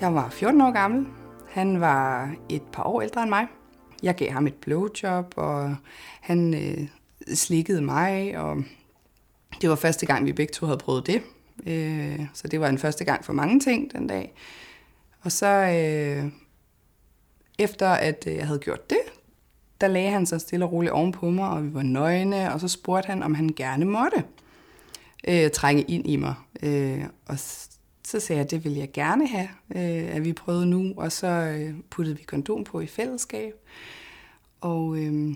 Jeg var 14 år gammel. Han var et par år ældre end mig. Jeg gav ham et blowjob, og han øh, slikkede mig, og det var første gang, vi begge to havde prøvet det. Øh, så det var en første gang for mange ting den dag. Og så øh, efter at øh, jeg havde gjort det, der lagde han sig stille og roligt ovenpå mig, og vi var nøgne, og så spurgte han, om han gerne måtte øh, trænge ind i mig. Øh, og så sagde jeg, at det vil jeg gerne have, øh, at vi prøvede nu, og så øh, puttede vi kondom på i fællesskab. Og øh,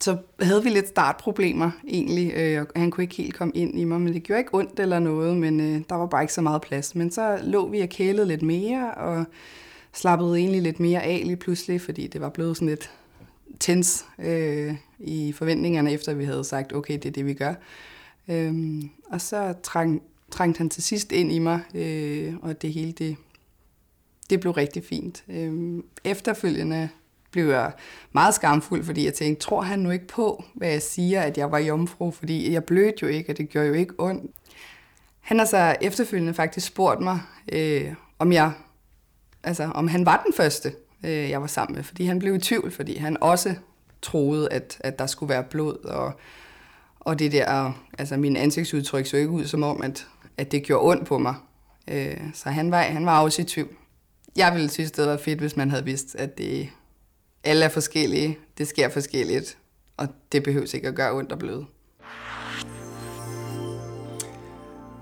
så havde vi lidt startproblemer egentlig, øh, og han kunne ikke helt komme ind i mig, men det gjorde ikke ondt eller noget, men øh, der var bare ikke så meget plads. Men så lå vi og kælede lidt mere, og slappede egentlig lidt mere af lige pludselig, fordi det var blevet sådan lidt tens øh, i forventningerne, efter vi havde sagt, okay, det er det, vi gør. Øhm, og så trængte trængte han til sidst ind i mig, øh, og det hele, det, det blev rigtig fint. Øh, efterfølgende blev jeg meget skamfuld, fordi jeg tænkte, tror han nu ikke på, hvad jeg siger, at jeg var jomfru, fordi jeg blødte jo ikke, og det gjorde jo ikke ondt. Han har så efterfølgende faktisk spurgt mig, øh, om jeg, altså om han var den første, øh, jeg var sammen med, fordi han blev i tvivl, fordi han også troede, at, at der skulle være blod, og, og det der, altså min ansigtsudtryk så ikke ud som om, at, at det gjorde ondt på mig. Øh, så han var, han var også i tvivl. Jeg ville synes, det var fedt, hvis man havde vidst, at det, alle er forskellige, det sker forskelligt, og det behøves ikke at gøre ondt og bløde.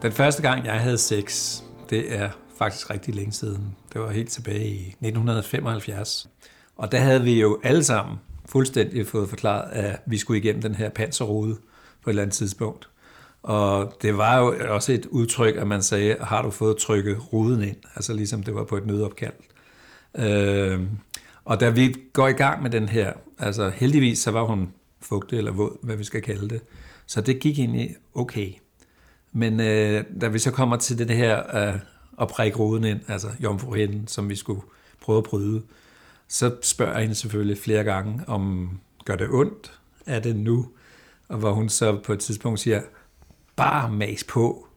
Den første gang, jeg havde sex, det er faktisk rigtig længe siden. Det var helt tilbage i 1975. Og der havde vi jo alle sammen fuldstændig fået forklaret, at vi skulle igennem den her panserrode på et eller andet tidspunkt. Og det var jo også et udtryk, at man sagde, har du fået trykket ruden ind? Altså ligesom det var på et nødopkald. Øh, og da vi går i gang med den her, altså heldigvis så var hun fugtig eller våd, hvad vi skal kalde det. Så det gik egentlig okay. Men øh, da vi så kommer til det her øh, at prikke ruden ind, altså jomfruhinden, som vi skulle prøve at bryde, så spørger jeg hende selvfølgelig flere gange, om gør det ondt? Er det nu? Og hvor hun så på et tidspunkt siger, bare mas på.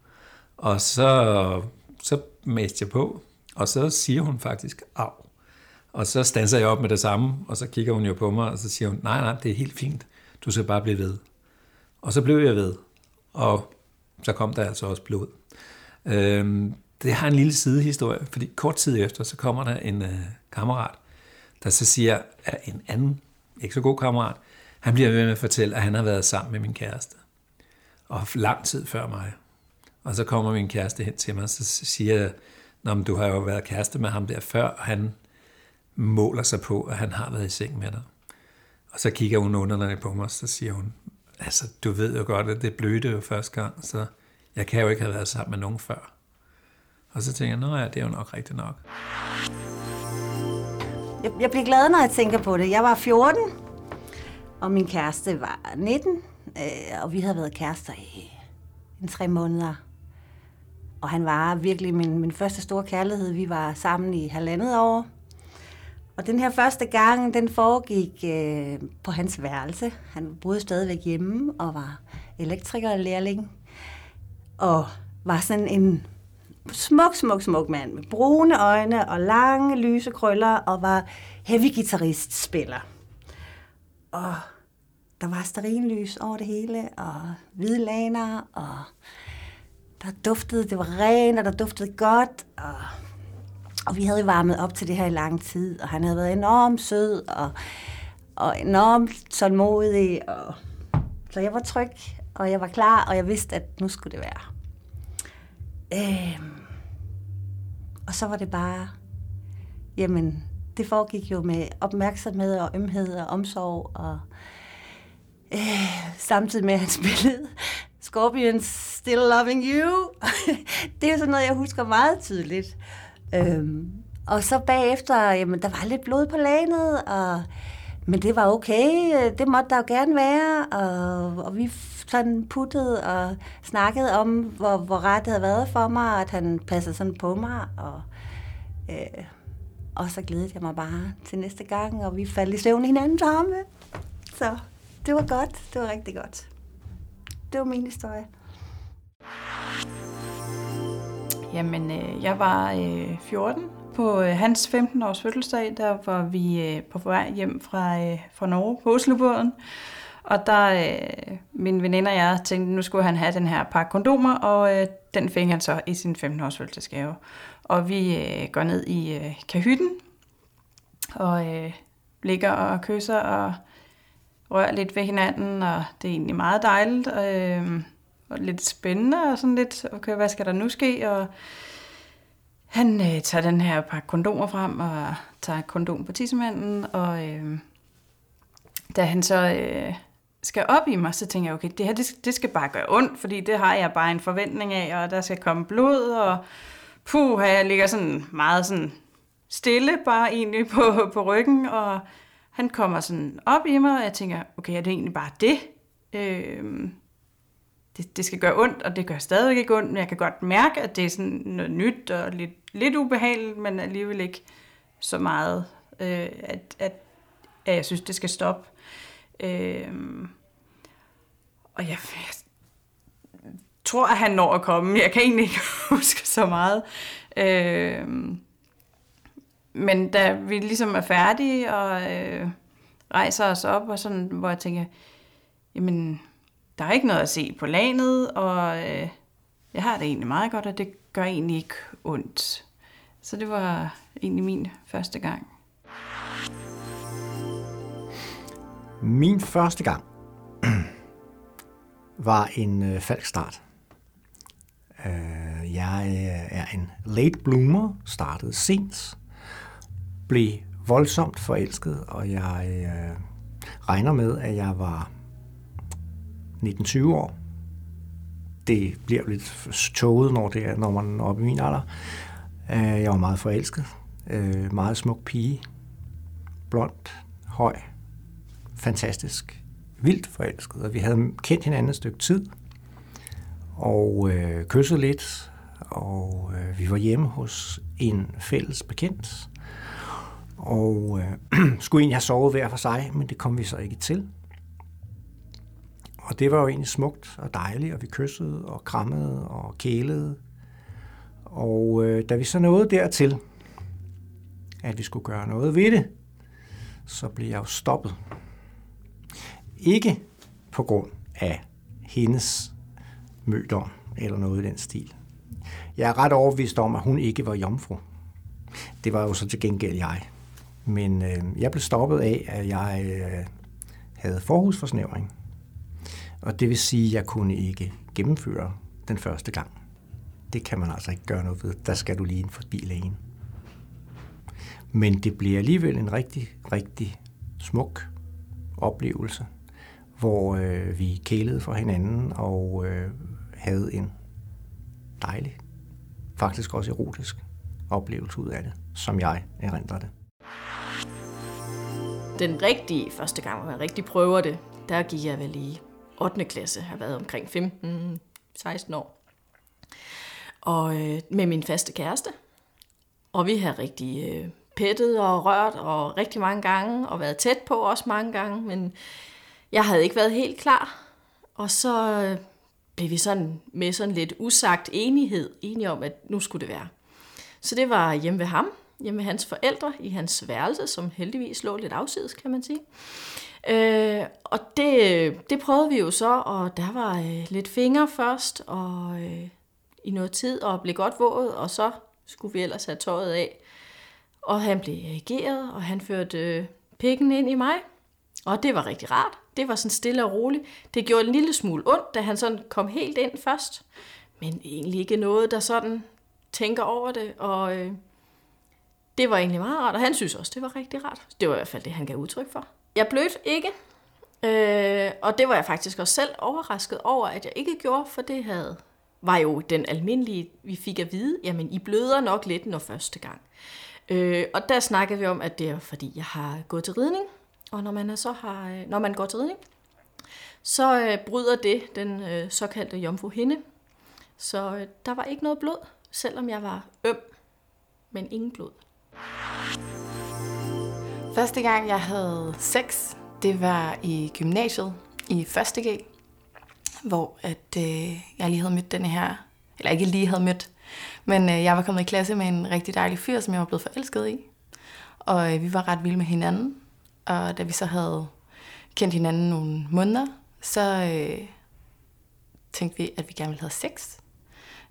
Og så, så maste jeg på, og så siger hun faktisk, af. Og så stanser jeg op med det samme, og så kigger hun jo på mig, og så siger hun, nej, nej, det er helt fint, du skal bare blive ved. Og så blev jeg ved, og så kom der altså også blod. Øhm, det har en lille sidehistorie, fordi kort tid efter, så kommer der en øh, kammerat, der så siger, at en anden, ikke så god kammerat, han bliver ved med at fortælle, at han har været sammen med min kæreste. Og lang tid før mig. Og så kommer min kæreste hen til mig, og så siger jeg, Nå, men du har jo været kæreste med ham der før, og han måler sig på, at han har været i seng med dig. Og så kigger hun underlig på mig, og så siger hun, altså, du ved jo godt, at det blødte jo første gang, så jeg kan jo ikke have været sammen med nogen før. Og så tænker jeg, nå ja, det er jo nok rigtigt nok. Jeg, jeg bliver glad, når jeg tænker på det. Jeg var 14, og min kæreste var 19, øh, og vi havde været kærester i en tre måneder. Og han var virkelig min, min første store kærlighed. Vi var sammen i halvandet år. Og den her første gang, den foregik øh, på hans værelse. Han boede stadigvæk hjemme og var elektriker og lærling. Og var sådan en smuk, smuk, smuk mand med brune øjne og lange, lyse krøller og var heavy guitarist spiller. Og der var sterinlys over det hele, og hvide laner, og der duftede, det var rent, og der duftede godt, og, og vi havde varmet op til det her i lang tid, og han havde været enormt sød, og, og enormt tålmodig, og, så jeg var tryg, og jeg var klar, og jeg vidste, at nu skulle det være. Øhm, og så var det bare, jamen, det foregik jo med opmærksomhed og ømhed og omsorg, og øh, samtidig med, at han spillede Scorpions Still Loving You. det er sådan noget, jeg husker meget tydeligt. Øhm, og så bagefter, jamen, der var lidt blod på lanet, og, men det var okay, det måtte der jo gerne være, og, og vi sådan puttede og snakkede om, hvor, hvor ret det havde været for mig, at han passede sådan på mig, og, øh, og så glædede jeg mig bare til næste gang, og vi faldt i søvn i hinandens arme. Så det var godt, det var rigtig godt. Det var min historie. Jamen, øh, jeg var øh, 14 på øh, hans 15-års fødselsdag, der var vi øh, på vej hjem fra, øh, fra Norge på Oslobåden. Og der, øh, min veninde og jeg tænkte, nu skulle han have den her pakke kondomer, og øh, den fik han så i sin 15-års fødselsdagsgave. Og vi øh, går ned i øh, kahytten, og øh, ligger og kysser og rører lidt ved hinanden, og det er egentlig meget dejligt. Øh, og lidt spændende, og sådan lidt, okay, hvad skal der nu ske? Og han øh, tager den her pakke kondomer frem, og tager kondom på tissemanden, og øh, da han så øh, skal op i mig, så tænker jeg, okay, det her, det, det skal bare gøre ondt, fordi det har jeg bare en forventning af, og der skal komme blod, og puh, jeg ligger sådan meget sådan stille bare egentlig på, på ryggen, og han kommer sådan op i mig, og jeg tænker, okay, er det egentlig bare det? Øh, det, det skal gøre ondt, og det gør stadig ikke ondt, men jeg kan godt mærke, at det er sådan noget nyt og lidt, lidt ubehageligt, men alligevel ikke så meget, øh, at, at, at jeg synes, det skal stoppe. Øh, og jeg, jeg tror, at han når at komme. Jeg kan egentlig ikke huske så meget. Øh, men da vi ligesom er færdige og øh, rejser os op, og sådan, hvor jeg tænker, jamen, der er ikke noget at se på landet, og øh, jeg har det egentlig meget godt, og det gør egentlig ikke ondt. Så det var egentlig min første gang. Min første gang var en øh, falsk start. Øh, jeg øh, er en late bloomer, startede sent, blev voldsomt forelsket, og jeg øh, regner med, at jeg var 19-20 år. Det bliver lidt tåget, når, det er, når man er oppe i min alder. Øh, jeg var meget forelsket. Øh, meget smuk pige. Blond, høj, fantastisk, vildt forelsket. Og vi havde kendt hinanden et stykke tid, og øh, kysset lidt, og øh, vi var hjemme hos en fælles bekendt, og øh, skulle egentlig have sovet hver for sig, men det kom vi så ikke til. Og det var jo egentlig smukt og dejligt, og vi kyssede og krammede og kælede. Og øh, da vi så nåede dertil, at vi skulle gøre noget ved det, så blev jeg jo stoppet. Ikke på grund af hendes mødom eller noget i den stil. Jeg er ret overbevist om, at hun ikke var jomfru. Det var jo så til gengæld jeg. Men øh, jeg blev stoppet af, at jeg øh, havde forhusforsnævring. Og det vil sige, at jeg kunne ikke gennemføre den første gang. Det kan man altså ikke gøre noget ved. Der skal du lige ind forbi lægen. Men det bliver alligevel en rigtig, rigtig smuk oplevelse, hvor øh, vi kælede for hinanden og øh, havde en dejlig, faktisk også erotisk oplevelse ud af det, som jeg erindrer det. Den rigtige første gang, hvor man rigtig prøver det, der gik jeg vel i 8. klasse, har været omkring 15-16 mm, år. Og øh, med min faste kæreste. Og vi har rigtig øh, pettet og rørt og rigtig mange gange, og været tæt på også mange gange, men jeg havde ikke været helt klar. Og så øh, blev vi sådan med sådan lidt usagt enighed, enige om, at nu skulle det være. Så det var hjemme ved ham, hjemme med hans forældre, i hans værelse, som heldigvis lå lidt afsides, kan man sige. Øh, og det, det prøvede vi jo så, og der var øh, lidt fingre først, og øh, i noget tid, og blev godt våget, og så skulle vi ellers have tøjet af. Og han blev reageret, og han førte øh, pikken ind i mig, og det var rigtig rart. Det var sådan stille og roligt. Det gjorde en lille smule ondt, da han sådan kom helt ind først, men egentlig ikke noget, der sådan tænker over det, og øh, det var egentlig meget rart, og han synes også, det var rigtig rart. Det var i hvert fald det, han gav udtryk for. Jeg blødte ikke, øh, og det var jeg faktisk også selv overrasket over, at jeg ikke gjorde, for det havde var jo den almindelige, vi fik at vide, jamen I bløder nok lidt når første gang. Øh, og der snakkede vi om, at det er fordi, jeg har gået til ridning, og når man, så har, øh, når man går til ridning, så øh, bryder det den øh, såkaldte jomfruhinde. Så øh, der var ikke noget blod, selvom jeg var øm, men ingen blod. Første gang, jeg havde sex, det var i gymnasiet i 1. G, hvor at, øh, jeg lige havde mødt den her, eller ikke lige havde mødt, Men øh, jeg var kommet i klasse med en rigtig dejlig fyr, som jeg var blevet forelsket i. Og øh, vi var ret vilde med hinanden. Og da vi så havde kendt hinanden nogle måneder, så øh, tænkte vi, at vi gerne ville have sex.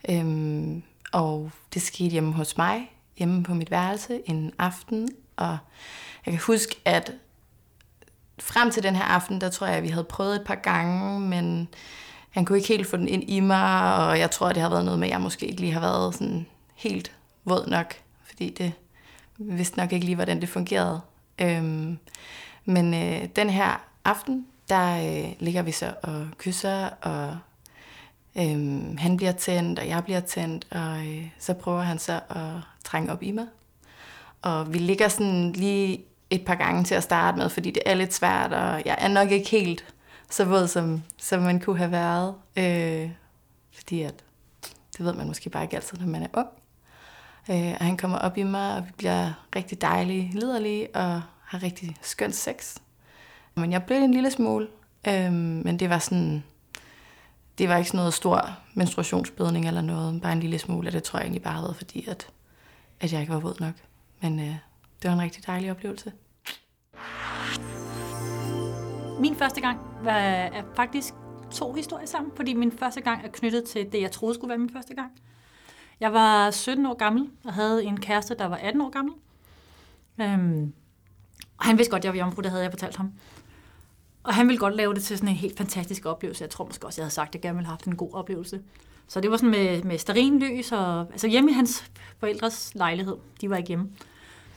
Øhm, og det skete hjemme hos mig, hjemme på mit værelse en aften. Og jeg kan huske, at frem til den her aften, der tror jeg, at vi havde prøvet et par gange, men han kunne ikke helt få den ind i mig, og jeg tror, det har været noget med, at jeg måske ikke lige har været sådan helt våd nok, fordi det vidste nok ikke lige, hvordan det fungerede. Øhm, men øh, den her aften, der øh, ligger vi så og kysser, og øh, han bliver tændt, og jeg bliver tændt, og øh, så prøver han så at trænge op i mig. Og vi ligger sådan lige et par gange til at starte med, fordi det er lidt svært, og jeg er nok ikke helt så våd, som, som man kunne have været. Øh, fordi at, det ved man måske bare ikke altid, når man er ung. Øh, og han kommer op i mig, og vi bliver rigtig dejlige, liderlige, og har rigtig skønt sex. Men jeg blev en lille smule, øh, men det var sådan, det var ikke sådan noget stor menstruationsblødning eller noget, bare en lille smule, og det tror jeg egentlig bare havde været fordi, at, at jeg ikke var våd nok. Men øh, det var en rigtig dejlig oplevelse. Min første gang var, er faktisk to historier sammen, fordi min første gang er knyttet til det, jeg troede skulle være min første gang. Jeg var 17 år gammel og havde en kæreste, der var 18 år gammel. Øhm, og han vidste godt, at jeg var jomfru, det havde jeg fortalt ham. Og han ville godt lave det til sådan en helt fantastisk oplevelse. Jeg tror måske også, jeg havde sagt, at jeg gerne ville have haft en god oplevelse. Så det var sådan med, med sterinlys, og, altså hjemme i hans forældres lejlighed. De var ikke hjemme.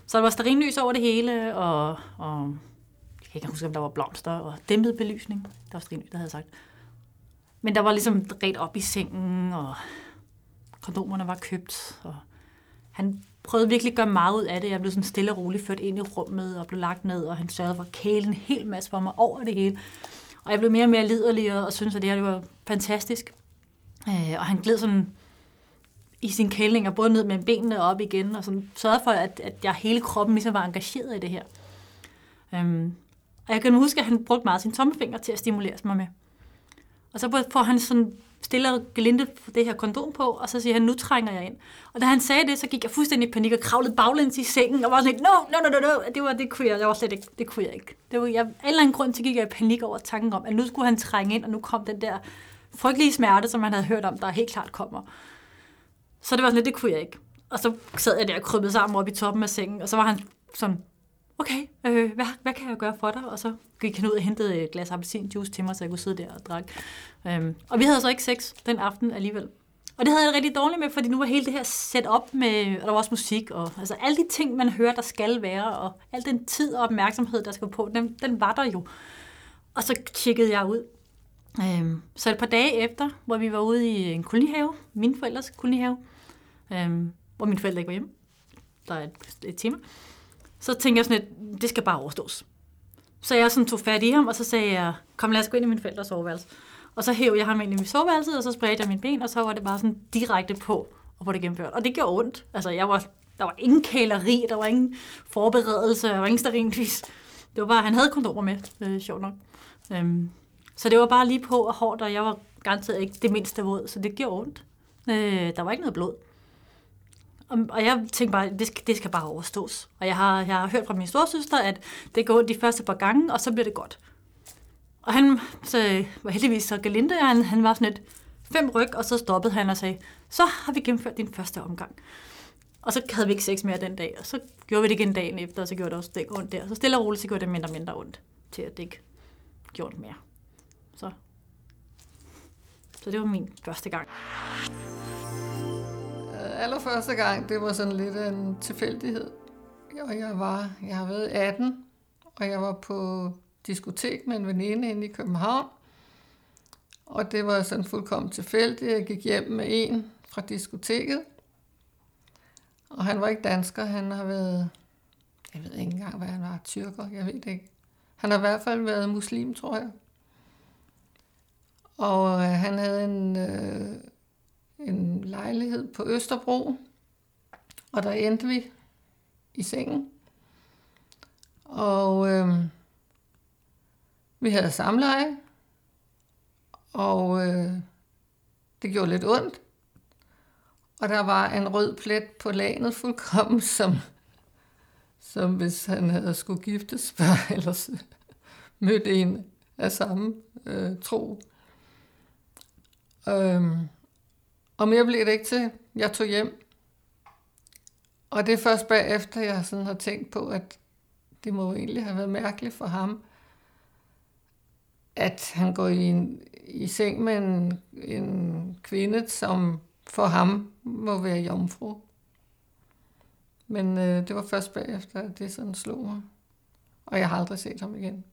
Så der var sterinlys over det hele, og, og jeg kan ikke huske, om der var blomster og dæmpet belysning. Der var sterinlys, der havde jeg sagt. Men der var ligesom ret op i sengen, og kondomerne var købt, og han prøvede virkelig at gøre meget ud af det. Jeg blev sådan stille og roligt ført ind i rummet og blev lagt ned, og han sørgede for at kæle en hel masse for mig over det hele. Og jeg blev mere og mere liderlig og, og synes, at det her det var fantastisk. Øh, og han gled sådan i sin kælninger, både ned med benene og op igen, og sådan sørgede for, at, at jeg hele kroppen ligesom var engageret i det her. Øhm, og jeg kan huske, at han brugte meget sin tommelfinger til at stimulere mig med. Og så får han sådan stille og glinte det her kondom på, og så siger han, nu trænger jeg ind. Og da han sagde det, så gik jeg fuldstændig i panik og kravlede baglæns i sengen, og var sådan lidt, no, no, no, no, no. Det, var, det kunne jeg, jeg var slet ikke, det kunne jeg ikke. Det var, jeg, af en eller anden grund, så gik jeg i panik over tanken om, at nu skulle han trænge ind, og nu kom den der frygtelige smerte, som man havde hørt om, der helt klart kommer. Så det var sådan lidt, det kunne jeg ikke. Og så sad jeg der og krybbede sammen op i toppen af sengen, og så var han sådan, okay, øh, hvad, hvad kan jeg gøre for dig? Og så gik han ud og hentede et glas appelsinjuice til mig, så jeg kunne sidde der og drikke. Øhm, og vi havde så ikke sex den aften alligevel. Og det havde jeg rigtig dårligt med, fordi nu var hele det her set op med, og der var også musik, og altså alle de ting, man hører, der skal være, og al den tid og opmærksomhed, der skal på, den, den var der jo. Og så tjekkede jeg ud. Øhm, så et par dage efter, hvor vi var ude i en kolonihave, min forældres kolonihave, øhm, hvor mine forældre ikke var hjemme, der er et, et tema, så tænkte jeg sådan, at det skal bare overstås. Så jeg sådan tog fat i ham, og så sagde jeg, kom lad os gå ind i min forældres soveværelse. Og så hævde jeg ham ind i min soveværelse, og så spredte jeg mine ben, og så var det bare sådan direkte på og få det gennemført. Og det gjorde ondt. Altså, jeg var, der var ingen kæleri, der var ingen forberedelse, der var ingen sterinlys. Det var bare, han havde kondomer med, øh, sjovt nok. Øhm, så det var bare lige på og hårdt, og jeg var garanteret ikke det mindste våd, så det gjorde ondt. Øh, der var ikke noget blod. Og, og jeg tænkte bare, det skal, det skal bare overstås. Og jeg har, jeg har hørt fra min storsøster, at det går de første par gange, og så bliver det godt. Og han så var heldigvis så galinde, han, han var sådan et fem ryg, og så stoppede han og sagde, så har vi gennemført din første omgang. Og så havde vi ikke sex mere den dag, og så gjorde vi det igen dagen efter, og så gjorde det også det ondt der. Så stille og roligt, så gjorde det mindre og mindre ondt, til at det ikke gjorde det mere. Så. så det var min første gang. Øh, allerførste gang, det var sådan lidt en tilfældighed. Og jeg var, jeg har været 18, og jeg var på diskotek med en veninde inde i København. Og det var sådan fuldkommen tilfældigt. Jeg gik hjem med en fra diskoteket. Og han var ikke dansker, han har været, jeg ved ikke engang, hvad han var, tyrker, jeg ved det ikke. Han har i hvert fald været muslim, tror jeg. Og øh, han havde en, øh, en lejlighed på Østerbro, og der endte vi i sengen. Og øh, vi havde samleje, og øh, det gjorde lidt ondt. Og der var en rød plet på lanet fuldkommen, som, som hvis han havde skulle giftes, var ellers mødt en af samme øh, tro. Øhm, og mere blev det ikke til. Jeg tog hjem. Og det er først bagefter, jeg sådan har tænkt på, at det må jo egentlig have været mærkeligt for ham, at han går i, en, i seng med en, en kvinde, som for ham må være jomfru. Men øh, det var først bagefter, at det sådan slog mig. Og jeg har aldrig set ham igen.